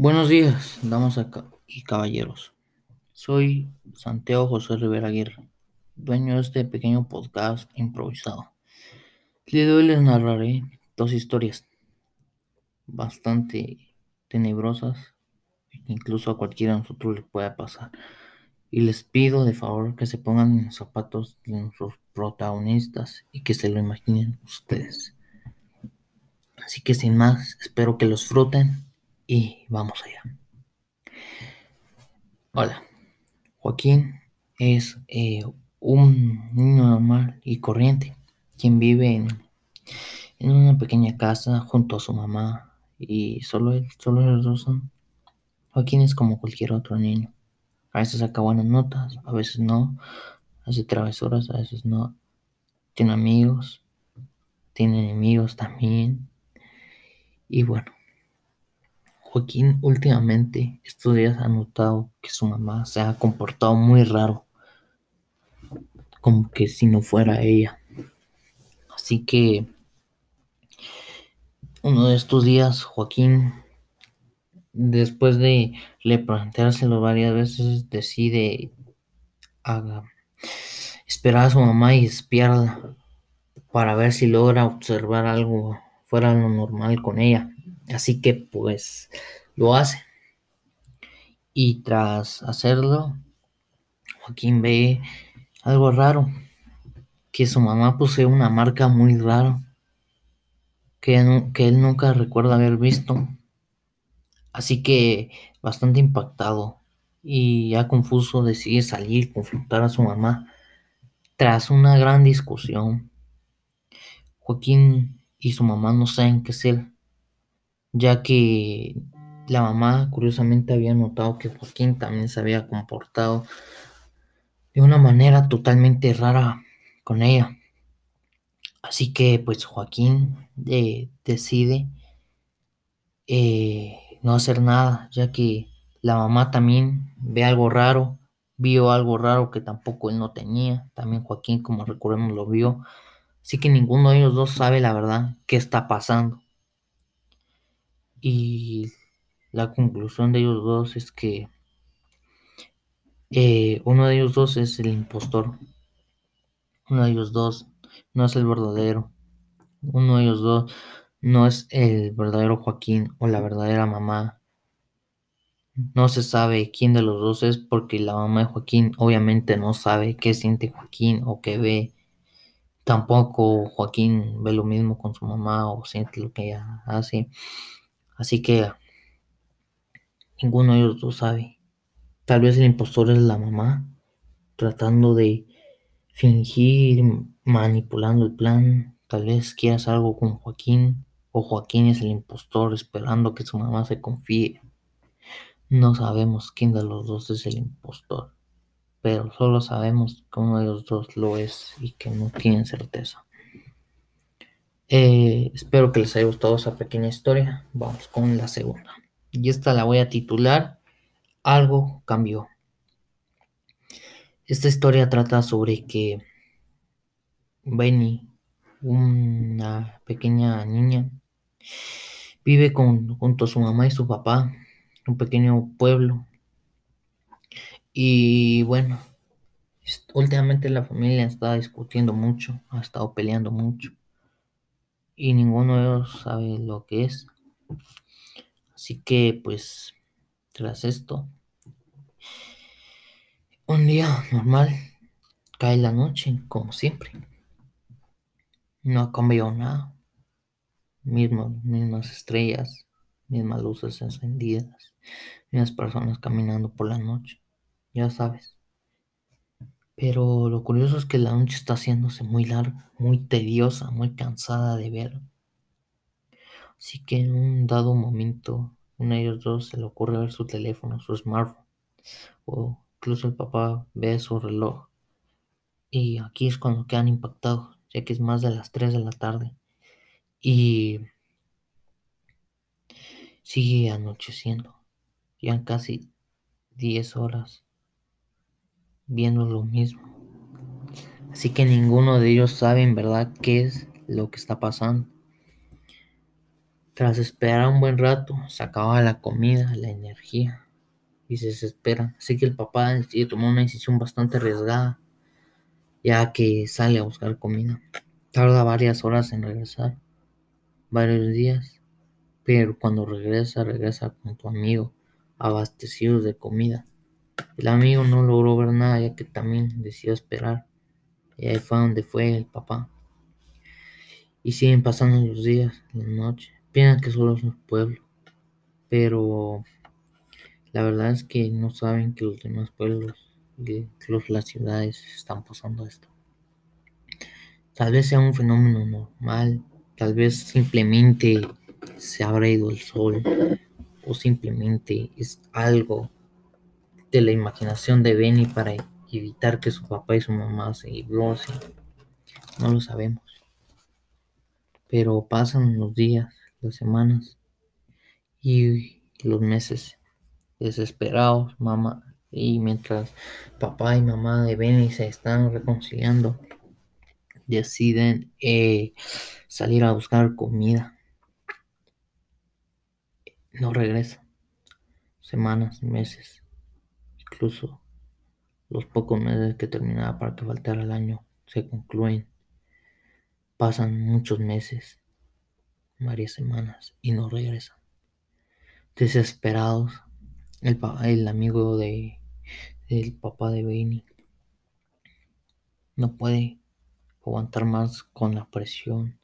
Buenos días, damas y caballeros. Soy Santiago José Rivera Aguirre, dueño de este pequeño podcast improvisado. Le doy les narraré dos historias bastante tenebrosas, incluso a cualquiera de nosotros le pueda pasar. Y les pido de favor que se pongan en los zapatos de nuestros protagonistas y que se lo imaginen ustedes. Así que sin más, espero que los fruten y vamos allá. Hola, Joaquín es eh, un niño normal y corriente, quien vive en, en, una pequeña casa junto a su mamá y solo él, solo ellos dos son. Joaquín es como cualquier otro niño. A veces saca buenas notas, a veces no, hace travesuras, a veces no. Tiene amigos, tiene enemigos también. Y bueno, Joaquín últimamente estos días ha notado que su mamá se ha comportado muy raro, como que si no fuera ella. Así que uno de estos días Joaquín, después de le planteárselo varias veces, decide esperar a su mamá y espiarla para ver si logra observar algo fuera lo normal con ella. Así que pues lo hace. Y tras hacerlo, Joaquín ve algo raro, que su mamá posee una marca muy rara, que, que él nunca recuerda haber visto. Así que bastante impactado y ya confuso decide salir, confrontar a su mamá. Tras una gran discusión, Joaquín y su mamá no saben qué hacer, ya que la mamá curiosamente había notado que Joaquín también se había comportado de una manera totalmente rara con ella. Así que pues Joaquín eh, decide eh, no hacer nada, ya que la mamá también ve algo raro, vio algo raro que tampoco él no tenía. También Joaquín, como recordemos, lo vio. Así que ninguno de ellos dos sabe la verdad qué está pasando. Y la conclusión de ellos dos es que eh, uno de ellos dos es el impostor. Uno de ellos dos no es el verdadero. Uno de ellos dos no es el verdadero Joaquín o la verdadera mamá. No se sabe quién de los dos es porque la mamá de Joaquín obviamente no sabe qué siente Joaquín o qué ve. Tampoco Joaquín ve lo mismo con su mamá o siente lo que ella hace. Así que ninguno de ellos dos sabe. Tal vez el impostor es la mamá, tratando de fingir, manipulando el plan. Tal vez quieras algo con Joaquín, o Joaquín es el impostor esperando que su mamá se confíe. No sabemos quién de los dos es el impostor, pero solo sabemos que uno de los dos lo es y que no tienen certeza. Eh, espero que les haya gustado esa pequeña historia. Vamos con la segunda. Y esta la voy a titular Algo cambió. Esta historia trata sobre que Benny, una pequeña niña, vive con, junto a su mamá y su papá un pequeño pueblo. Y bueno, últimamente la familia está discutiendo mucho, ha estado peleando mucho. Y ninguno de ellos sabe lo que es. Así que pues, tras esto, un día normal, cae la noche, como siempre. No ha cambiado nada. mismas estrellas, mismas luces encendidas, mismas personas caminando por la noche, ya sabes. Pero lo curioso es que la noche está haciéndose muy larga, muy tediosa, muy cansada de ver. Así que en un dado momento, uno de ellos dos se le ocurre ver su teléfono, su smartphone, o incluso el papá ve su reloj. Y aquí es cuando quedan impactados, ya que es más de las 3 de la tarde. Y Sigue anocheciendo. Ya casi 10 horas viendo lo mismo. Así que ninguno de ellos sabe en verdad qué es lo que está pasando. Tras esperar un buen rato, se acababa la comida, la energía y se desespera. Así que el papá decide tomar una decisión bastante arriesgada, ya que sale a buscar comida. Tarda varias horas en regresar, varios días, pero cuando regresa, regresa con tu amigo, abastecidos de comida. El amigo no logró ver nada, ya que también decidió esperar. Y ahí fue donde fue el papá. Y siguen pasando los días, la noche. Piensan que solo es un pueblo, pero la verdad es que no saben que los demás pueblos y las ciudades están pasando esto. Tal vez sea un fenómeno normal, tal vez simplemente se habrá ido el sol o simplemente es algo de la imaginación de Benny para evitar que su papá y su mamá se divorcien. No lo sabemos. Pero pasan los días, las semanas y los meses desesperados, mamá, y mientras papá y mamá de Benny se están reconciliando, deciden eh, salir a buscar comida. No regresa. Semanas, meses, incluso los pocos meses que terminaba para que faltara el año se concluyen. Pasan muchos meses, varias semanas y no regresan. Desesperados, el, amigo de el papá de Benny no puede aguantar más con la presión,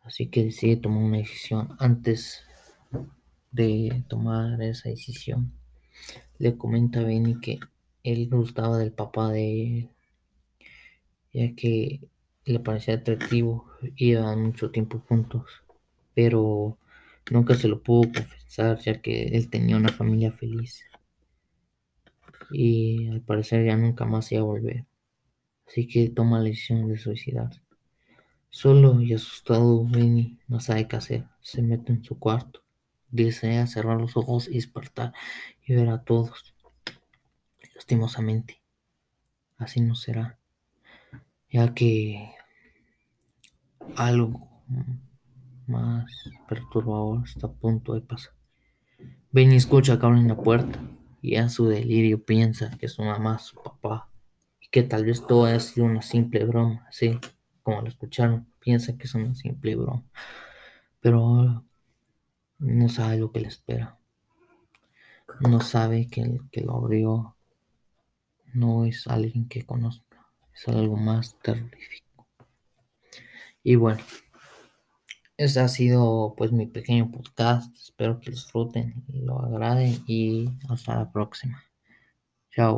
así que decide tomar una decisión antes de tomar esa decisión. Le comenta a Benny que él gustaba del papá de él, ya que le parecía atractivo y iban mucho tiempo juntos, pero nunca se lo pudo confesar ya que él tenía una familia feliz. Y al parecer ya nunca más iba a volver, así que toma la decisión de suicidarse. Solo y asustado, Benny no sabe qué hacer, se mete en su cuarto, desea cerrar los ojos y despertar y ver a todos. Lastimosamente, así no será, ya que algo más perturbador está a punto de pasar. Benny escucha que abren la puerta y en su delirio piensa que su mamá, su papá, y que tal vez todo haya sido una simple broma, así como lo escucharon, piensa que es una simple broma, pero no sabe lo que le espera, no sabe que el que lo abrió no es alguien que conozca, es algo más terrorífico. Y bueno, ese ha sido pues mi pequeño podcast. Espero que disfruten lo agraden y hasta la próxima. Chao.